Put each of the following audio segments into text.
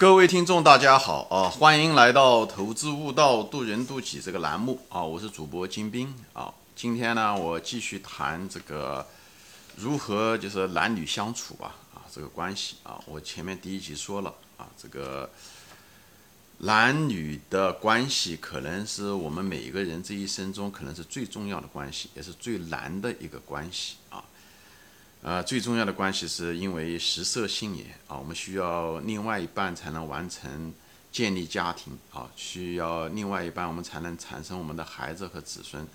各位听众，大家好啊！欢迎来到《投资悟道，渡人渡己》这个栏目啊！我是主播金兵啊。今天呢，我继续谈这个如何就是男女相处啊啊这个关系啊。我前面第一集说了啊，这个男女的关系可能是我们每一个人这一生中可能是最重要的关系，也是最难的一个关系啊。呃，最重要的关系是因为食色性也啊，我们需要另外一半才能完成建立家庭啊，需要另外一半我们才能产生我们的孩子和子孙。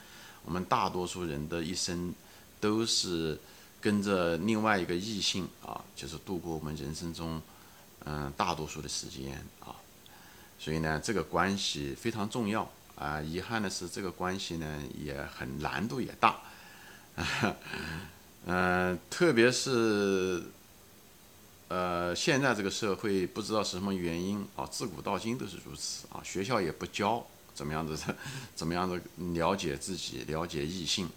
我们大多数人的一生都是跟着另外一个异性啊，就是度过我们人生中嗯大多数的时间啊，所以呢，这个关系非常重要啊。遗憾的是，这个关系呢也很难度也大。嗯，特别是，呃，现在这个社会不知道是什么原因啊，自古到今都是如此啊。学校也不教怎么样子，怎么样子 了解自己、了解异性。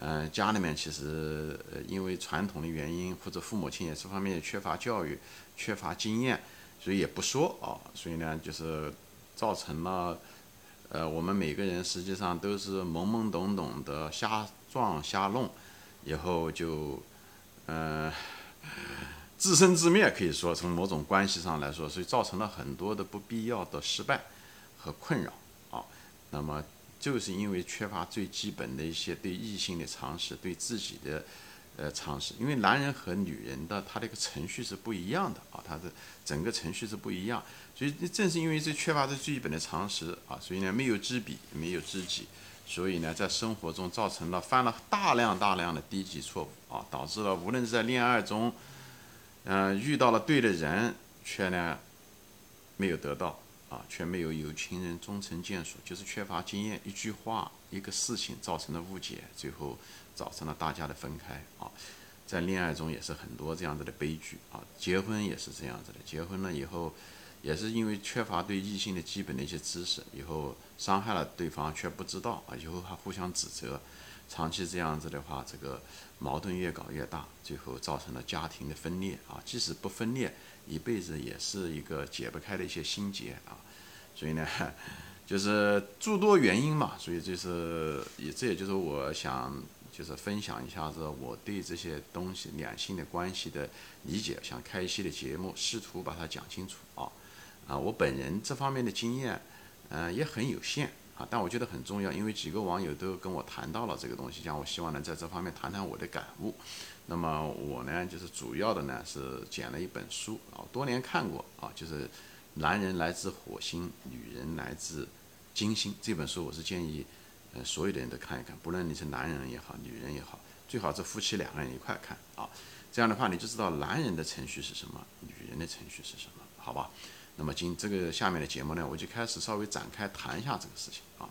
嗯，家里面其实因为传统的原因，或者父母亲也这方面缺乏教育、缺乏经验，所以也不说啊。所以呢，就是造成了，呃，我们每个人实际上都是懵懵懂懂的瞎撞瞎弄。以后就，嗯，自生自灭，可以说从某种关系上来说，所以造成了很多的不必要的失败和困扰啊。那么就是因为缺乏最基本的一些对异性的常识，对自己的呃常识。因为男人和女人的他的一个程序是不一样的啊，他的整个程序是不一样。所以正是因为这缺乏这最基本的常识啊，所以呢没有知彼，没有知己。所以呢，在生活中造成了犯了大量大量的低级错误啊，导致了无论是在恋爱中，嗯，遇到了对的人，却呢没有得到啊，却没有有情人终成眷属，就是缺乏经验，一句话，一个事情造成的误解，最后造成了大家的分开啊。在恋爱中也是很多这样子的悲剧啊，结婚也是这样子的，结婚了以后。也是因为缺乏对异性的基本的一些知识，以后伤害了对方却不知道啊，以后还互相指责，长期这样子的话，这个矛盾越搞越大，最后造成了家庭的分裂啊。即使不分裂，一辈子也是一个解不开的一些心结啊。所以呢，就是诸多原因嘛，所以就是也这也就是我想就是分享一下子我对这些东西两性的关系的理解，想开一系列节目，试图把它讲清楚啊。啊，我本人这方面的经验，嗯，也很有限啊，但我觉得很重要，因为几个网友都跟我谈到了这个东西，讲我希望能在这方面谈谈我的感悟。那么我呢，就是主要的呢是捡了一本书啊，多年看过啊，就是《男人来自火星，女人来自金星》这本书，我是建议呃所有的人都看一看，不论你是男人也好，女人也好，最好是夫妻两个人一块看啊，这样的话你就知道男人的程序是什么，女人的程序是什么，好吧？那么今这个下面的节目呢，我就开始稍微展开谈一下这个事情啊。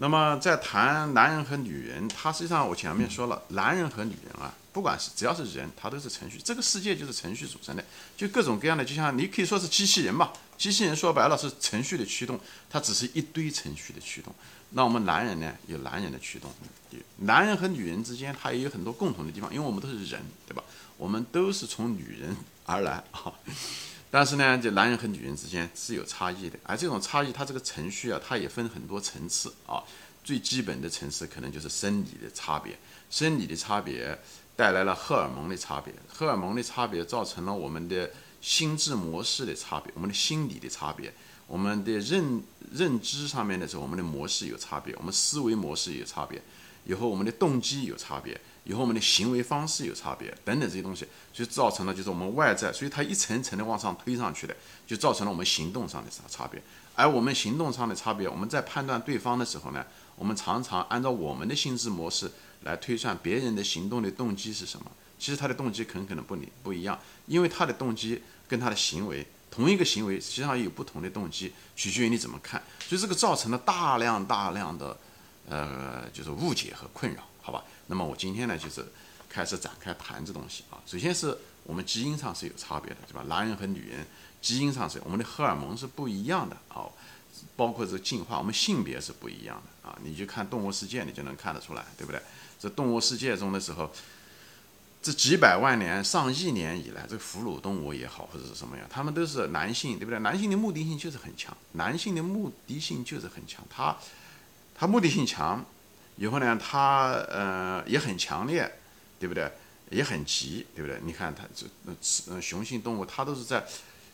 那么在谈男人和女人，他实际上我前面说了，男人和女人啊，不管是只要是人，他都是程序。这个世界就是程序组成的，就各种各样的，就像你可以说是机器人吧。机器人说白了是程序的驱动，它只是一堆程序的驱动。那我们男人呢，有男人的驱动，男人和女人之间，他也有很多共同的地方，因为我们都是人，对吧？我们都是从女人而来啊。但是呢，这男人和女人之间是有差异的，而这种差异，它这个程序啊，它也分很多层次啊。最基本的层次可能就是生理的差别，生理的差别带来了荷尔蒙的差别，荷尔蒙的差别造成了我们的心智模式的差别，我们的心理的差别，我们的认认知上面的时候，我们的模式有差别，我们思维模式有差别，以后我们的动机有差别。以后我们的行为方式有差别，等等这些东西，就造成了就是我们外在，所以它一层层的往上推上去的，就造成了我们行动上的差差别。而我们行动上的差别，我们在判断对方的时候呢，我们常常按照我们的心智模式来推算别人的行动的动机是什么。其实他的动机很可能不不不一样，因为他的动机跟他的行为，同一个行为实际上有不同的动机，取决于你怎么看。所以这个造成了大量大量的，呃，就是误解和困扰。好吧，那么我今天呢，就是开始展开谈这东西啊。首先是我们基因上是有差别的，对吧？男人和女人基因上是我们的荷尔蒙是不一样的啊，包括这进化，我们性别是不一样的啊。你就看动物世界，你就能看得出来，对不对？这动物世界中的时候，这几百万年、上亿年以来，这个哺乳动物也好，或者是什么样，他们都是男性，对不对？男性的目的性就是很强，男性的目的性就是很强，他他目的性强，以后呢，他呃也很强烈，对不对？也很急，对不对？你看它这呃雄性动物，它都是在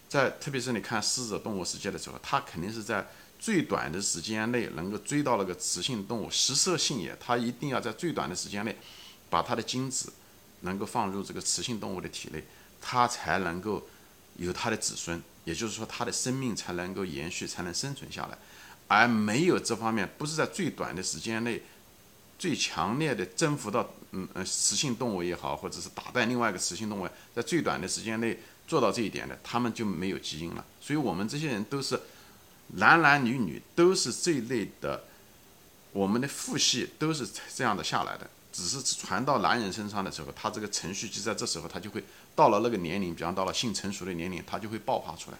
在，特别是你看狮子动物世界的时候，它肯定是在最短的时间内能够追到那个雌性动物，食色性也，它一定要在最短的时间内把它的精子。能够放入这个雌性动物的体内，它才能够有它的子孙，也就是说，它的生命才能够延续，才能生存下来。而没有这方面，不是在最短的时间内，最强烈的征服到嗯呃雌性动物也好，或者是打败另外一个雌性动物，在最短的时间内做到这一点的，他们就没有基因了。所以，我们这些人都是男男女女都是这一类的，我们的父系都是这样的下来的。只是传到男人身上的时候，他这个程序就在这时候，他就会到了那个年龄，比方到了性成熟的年龄，他就会爆发出来。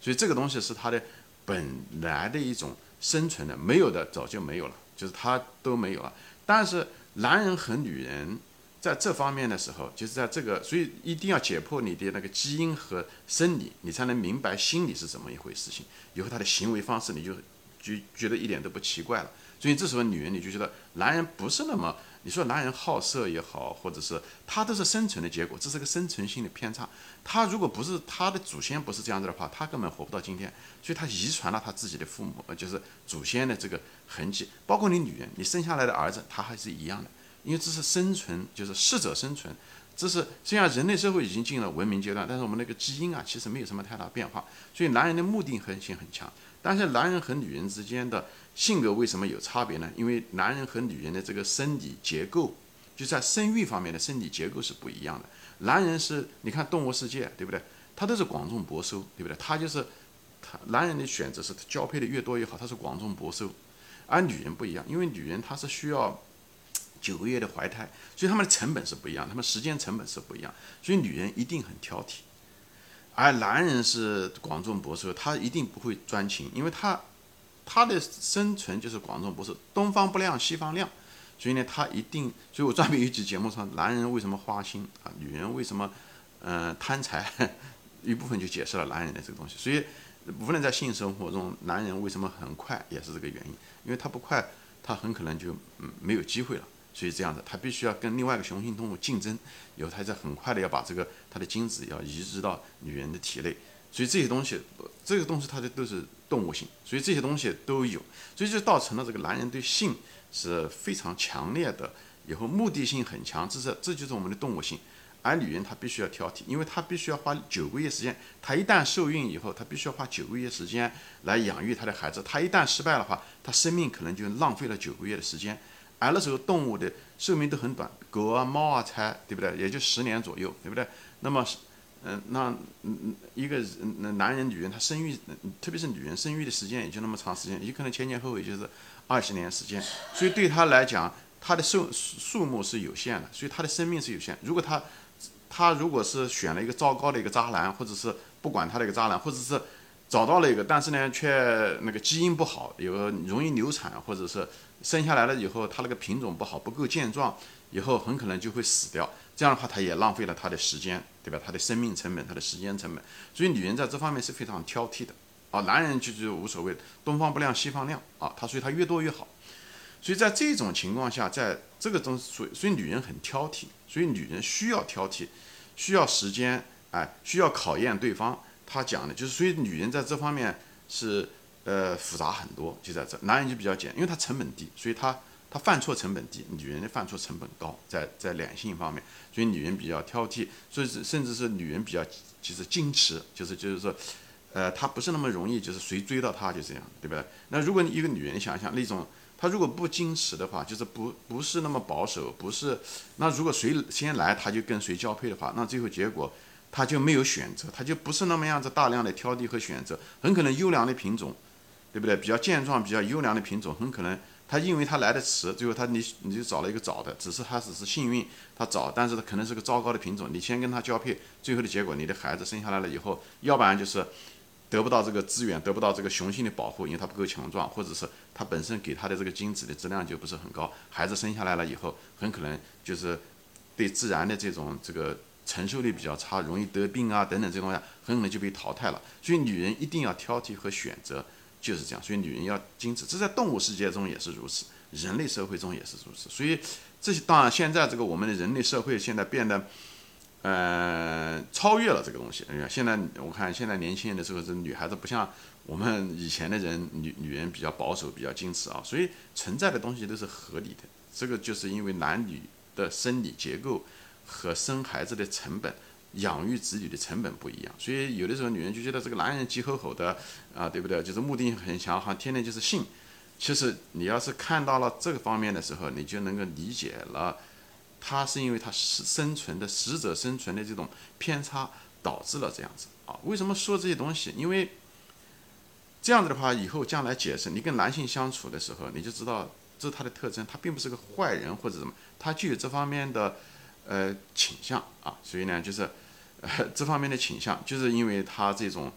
所以这个东西是他的本来的一种生存的，没有的早就没有了，就是他都没有了。但是男人和女人在这方面的时候，就是在这个，所以一定要解剖你的那个基因和生理，你才能明白心理是怎么一回事情。以后他的行为方式，你就就觉得一点都不奇怪了。所以这时候女人你就觉得男人不是那么。你说男人好色也好，或者是他都是生存的结果，这是个生存性的偏差。他如果不是他的祖先不是这样子的话，他根本活不到今天。所以他遗传了他自己的父母，就是祖先的这个痕迹。包括你女人，你生下来的儿子，他还是一样的，因为这是生存，就是适者生存。这是虽然人类社会已经进了文明阶段，但是我们那个基因啊，其实没有什么太大变化。所以男人的目的性很强，但是男人和女人之间的。性格为什么有差别呢？因为男人和女人的这个生理结构，就在生育方面的生理结构是不一样的。男人是，你看动物世界，对不对？他都是广种博收，对不对？他就是他男人的选择是交配的越多越好，他是广种博收。而女人不一样，因为女人她是需要九个月的怀胎，所以他们的成本是不一样，他们时间成本是不一样，所以女人一定很挑剔。而男人是广种博收，他一定不会专情，因为他。他的生存就是广种，博士东方不亮西方亮，所以呢，他一定，所以我专门有一集节目说，男人为什么花心啊，女人为什么，嗯，贪财，一部分就解释了男人的这个东西。所以，无论在性生活中，男人为什么很快，也是这个原因，因为他不快，他很可能就嗯没有机会了。所以这样子，他必须要跟另外一个雄性动物竞争，以后他在很快的要把这个他的精子要移植到女人的体内。所以这些东西，这个东西它的都是。动物性，所以这些东西都有，所以就造成了这个男人对性是非常强烈的，以后目的性很强，这是这就是我们的动物性。而女人她必须要挑剔，因为她必须要花九个月时间，她一旦受孕以后，她必须要花九个月时间来养育她的孩子。她一旦失败的话，她生命可能就浪费了九个月的时间。而那时候动物的寿命都很短，狗啊、猫啊才对不对？也就十年左右，对不对？那么。嗯，那嗯一个那男人女人他生育，特别是女人生育的时间也就那么长时间，也可能前前后后就是二十年时间，所以对他来讲，他的数数目是有限的，所以他的生命是有限。如果他他如果是选了一个糟糕的一个渣男，或者是不管他的一个渣男，或者是找到了一个，但是呢却那个基因不好，有容易流产，或者是生下来了以后他那个品种不好，不够健壮，以后很可能就会死掉。这样的话，他也浪费了他的时间，对吧？他的生命成本，他的时间成本。所以女人在这方面是非常挑剔的啊。男人就就无所谓，东方不亮西方亮啊。他所以他越多越好。所以在这种情况下，在这个中所以所以女人很挑剔，所以女人需要挑剔，需要时间，哎，需要考验对方。他讲的就是，所以女人在这方面是呃复杂很多，就在这。男人就比较简，因为他成本低，所以他。他犯错成本低，女人的犯错成本高，在在两性方面，所以女人比较挑剔，所以是甚至是女人比较其实矜持，就是就是说，呃，她不是那么容易，就是谁追到她就这样，对不对？那如果你一个女人想想那种，她如果不矜持的话，就是不不是那么保守，不是，那如果谁先来，她就跟谁交配的话，那最后结果他就没有选择，他就不是那么样子大量的挑剔和选择，很可能优良的品种，对不对？比较健壮、比较优良的品种，很可能。他因为他来的迟，最后他你你就找了一个早的，只是他只是幸运，他早，但是他可能是个糟糕的品种。你先跟他交配，最后的结果，你的孩子生下来了以后，要不然就是得不到这个资源，得不到这个雄性的保护，因为他不够强壮，或者是他本身给他的这个精子的质量就不是很高，孩子生下来了以后，很可能就是对自然的这种这个承受力比较差，容易得病啊等等这些东西，很可能就被淘汰了。所以女人一定要挑剔和选择，就是这样。所以女人要矜持，这在动物世界中也是如此，人类社会中也是如此。所以这些当然现在这个我们的人类社会现在变得。呃，超越了这个东西。哎呀，现在我看现在年轻人的时候，这女孩子不像我们以前的人，女女人比较保守，比较矜持啊。所以存在的东西都是合理的。这个就是因为男女的生理结构和生孩子的成本、养育子女的成本不一样。所以有的时候女人就觉得这个男人急吼吼的啊，对不对？就是目的性很强，好像天天就是性。其实你要是看到了这个方面的时候，你就能够理解了。他是因为他是生存的适者生存的这种偏差导致了这样子啊？为什么说这些东西？因为这样子的话，以后将来解释，你跟男性相处的时候，你就知道这是他的特征，他并不是个坏人或者什么，他具有这方面的呃倾向啊。所以呢，就是呃 这方面的倾向，就是因为他这种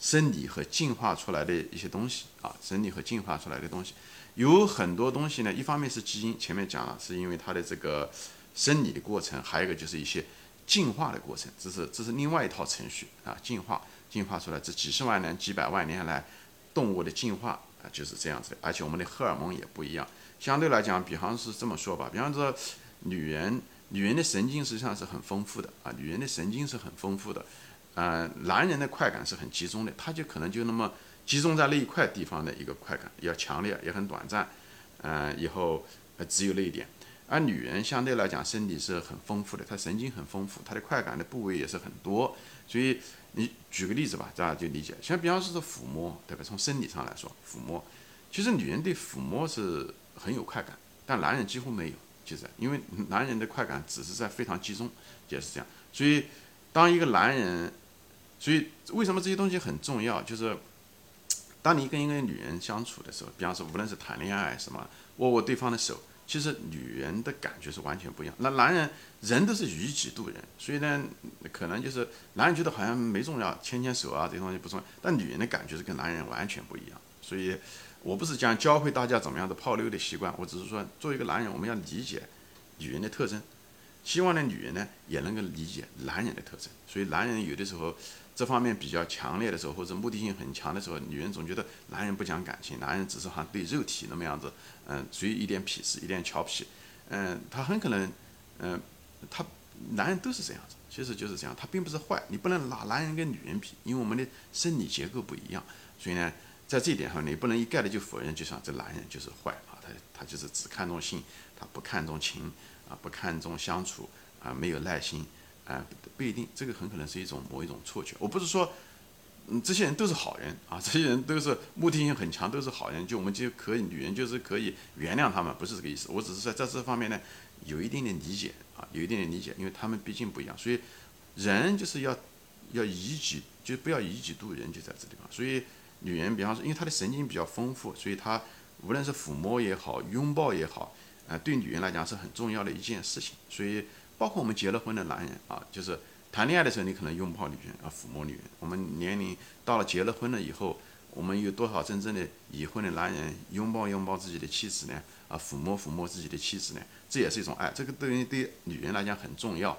生理和进化出来的一些东西啊，生理和进化出来的东西有很多东西呢，一方面是基因，前面讲了，是因为他的这个。生理的过程，还有一个就是一些进化的过程，这是这是另外一套程序啊，进化进化出来这几十万年、几百万年来动物的进化啊就是这样子的，而且我们的荷尔蒙也不一样。相对来讲，比方是这么说吧，比方说女人，女人的神经实际上是很丰富的啊，女人的神经是很丰富的，嗯，男人的快感是很集中的，他就可能就那么集中在那一块地方的一个快感，要强烈也很短暂，嗯，以后呃只有那一点。而女人相对来讲，身体是很丰富的，她神经很丰富，她的快感的部位也是很多。所以你举个例子吧，大家就理解。像比方说是抚摸，对吧？从生理上来说，抚摸，其实女人对抚摸是很有快感，但男人几乎没有，就是因为男人的快感只是在非常集中，也是这样。所以当一个男人，所以为什么这些东西很重要？就是 当你跟一个女人相处的时候，比方说无论是谈恋爱什么，握握对方的手。其实女人的感觉是完全不一样。那男人人都是以己度人，所以呢，可能就是男人觉得好像没重要，牵牵手啊这些东西不重要。但女人的感觉是跟男人完全不一样。所以，我不是讲教会大家怎么样的泡妞的习惯，我只是说，作为一个男人，我们要理解女人的特征，希望呢女人呢也能够理解男人的特征。所以，男人有的时候。这方面比较强烈的时候，或者目的性很强的时候，女人总觉得男人不讲感情，男人只是好像对肉体那么样子，嗯，所以一点鄙视，一点瞧不起，嗯，他很可能，嗯，他男人都是这样子，其实就是这样，他并不是坏，你不能拿男人跟女人比，因为我们的生理结构不一样，所以呢，在这一点上，你不能一概的就否认，就像这男人就是坏啊，他他就是只看重性，他不看重情啊，不看重相处啊，没有耐心。啊，不一定，这个很可能是一种某一种错觉。我不是说，嗯，这些人都是好人 啊，这些人都是目的性很强，都是好人，就我们就可以，女人就是可以原谅他们，不是这个意思。我只是在在这方面呢，有一定的理解啊，有一定的理解，因为他们毕竟不一样，所以人就是要要以己，就不要以己度人，就在这地方。所以女人，比方说，因为她的神经比较丰富，所以她无论是抚摸也好，拥抱也好，啊，对女人来讲是很重要的一件事情，所以。包括我们结了婚的男人啊，就是谈恋爱的时候，你可能拥抱女人啊，抚摸女人。我们年龄到了结了婚了以后，我们有多少真正的已婚的男人拥抱拥抱自己的妻子呢？啊，抚摸抚摸自己的妻子呢？这也是一种爱。这个对于对女人来讲很重要。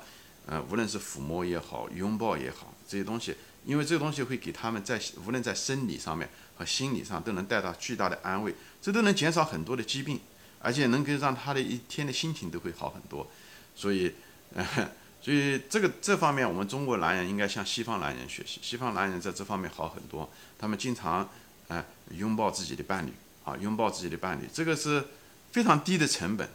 呃，无论是抚摸也好，拥抱也好，这些东西，因为这个东西会给他们在无论在生理上面和心理上都能带到巨大的安慰，这都能减少很多的疾病，而且能够让他的一天的心情都会好很多。所以。所以这个这方面，我们中国男人应该向西方男人学习。西方男人在这方面好很多，他们经常哎拥抱自己的伴侣啊，拥抱自己的伴侣，这个是非常低的成本，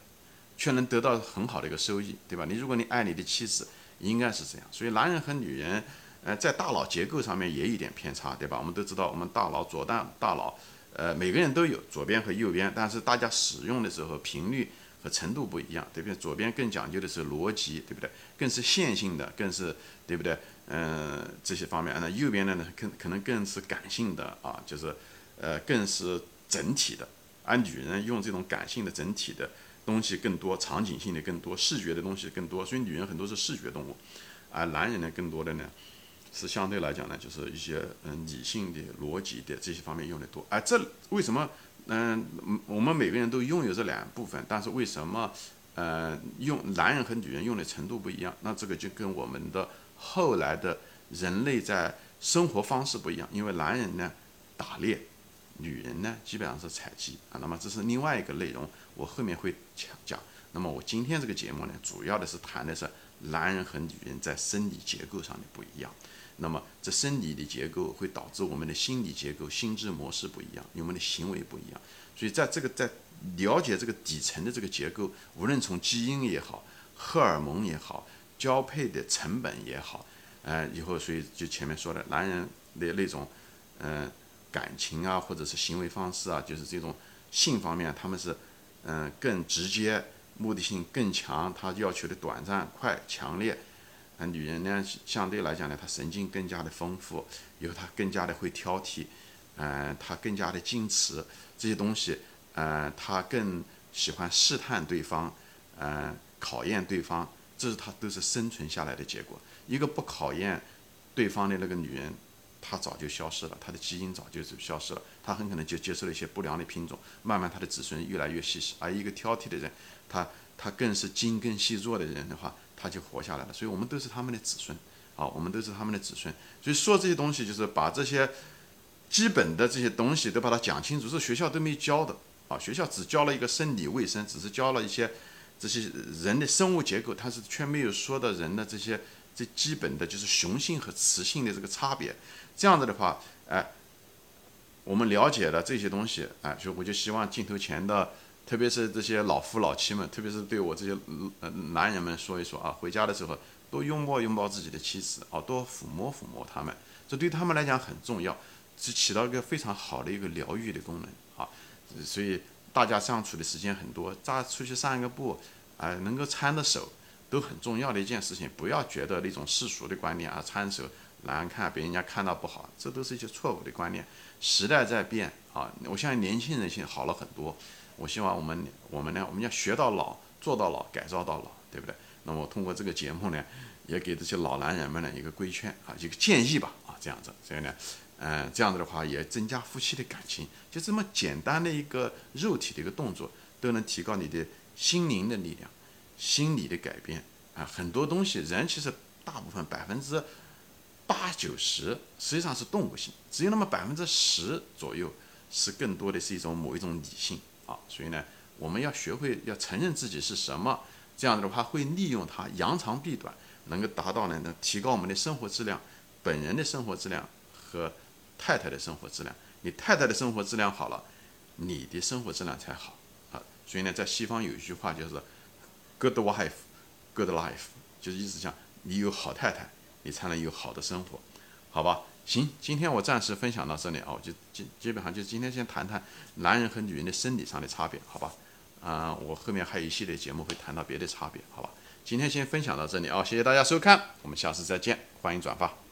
却能得到很好的一个收益，对吧？你如果你爱你的妻子，应该是这样。所以男人和女人，呃，在大脑结构上面也有点偏差，对吧？我们都知道，我们大脑左大大脑，呃，每个人都有左边和右边，但是大家使用的时候频率和。程度不一样，对不对？左边更讲究的是逻辑，对不对？更是线性的，更是对不对？嗯，这些方面，那右边的呢，更可能更是感性的啊，就是呃，更是整体的。而女人用这种感性的整体的东西更多，场景性的更多，视觉的东西更多，所以女人很多是视觉动物，而男人呢，更多的呢是相对来讲呢，就是一些嗯理性的、逻辑的这些方面用的多。而这为什么？嗯，我们每个人都拥有这两部分，但是为什么呃，用男人和女人用的程度不一样，那这个就跟我们的后来的人类在生活方式不一样。因为男人呢打猎，女人呢基本上是采集啊。那么这是另外一个内容，我后面会讲讲。那么我今天这个节目呢，主要的是谈的是男人和女人在生理结构上的不一样。那么这生理的结构会导致我们的心理结构、心智模式不一样，我们的行为不一样。所以在这个在了解这个底层的这个结构，无论从基因也好、荷尔蒙也好、交配的成本也好，呃，以后所以就前面说的，男人的那种，嗯，感情啊，或者是行为方式啊，就是这种性方面，他们是，嗯，更直接，目的性更强，他要求的短暂、快、强烈。啊，女人呢，相对来讲呢，她神经更加的丰富，以后她更加的会挑剔，嗯，她更加的矜持，这些东西。呃，她更喜欢试探对方，呃，考验对方，这是她都是生存下来的结果。一个不考验对方的那个女人，她早就消失了，她的基因早就是消失了，她很可能就接受了一些不良的品种，慢慢她的子孙越来越稀稀。而一个挑剔的人，她她更是精耕细作的人的话，他就活下来了。所以我们都是他们的子孙，啊，我们都是他们的子孙。所以说这些东西就是把这些基本的这些东西都把它讲清楚，是学校都没教的。啊，学校只教了一个生理卫生，只是教了一些这些人的生物结构，它是却没有说的人的这些最基本的就是雄性和雌性的这个差别。这样子的话，哎，我们了解了这些东西，哎，所以我就希望镜头前的，特别是这些老夫老妻们，特别是对我这些呃男人们说一说啊，回家的时候多拥抱拥抱自己的妻子，啊，多抚摸抚摸他们，这对他们来讲很重要，是起到一个非常好的一个疗愈的功能，啊。所以大家相处的时间很多，大家出去散个步，啊，能够搀着手，都很重要的一件事情。不要觉得那种世俗的观念啊，搀手难看，别人家看到不好，这都是一些错误的观念。时代在变啊，我相信年轻人现在好了很多。我希望我们我们呢，我们要学到老，做到老，改造到老，对不对？那么通过这个节目呢，也给这些老男人们呢一个规劝啊，一个建议吧啊，这样子，所以呢。嗯，这样子的话也增加夫妻的感情，就这么简单的一个肉体的一个动作，都能提高你的心灵的力量、心理的改变啊！很多东西，人其实大部分百分之八九十实际上是动物性，只有那么百分之十左右是更多的是一种某一种理性啊！所以呢，我们要学会要承认自己是什么，这样的话会利用它扬长避短，能够达到呢能提高我们的生活质量、本人的生活质量和。太太的生活质量，你太太的生活质量好了，你的生活质量才好啊。所以呢，在西方有一句话就是，“good wife, good life”，就是意思讲，你有好太太，你才能有好的生活，好吧？行，今天我暂时分享到这里啊，我就基基本上就今天先谈谈男人和女人的生理上的差别，好吧？啊，我后面还有一系列节目会谈到别的差别，好吧？今天先分享到这里啊，谢谢大家收看，我们下次再见，欢迎转发。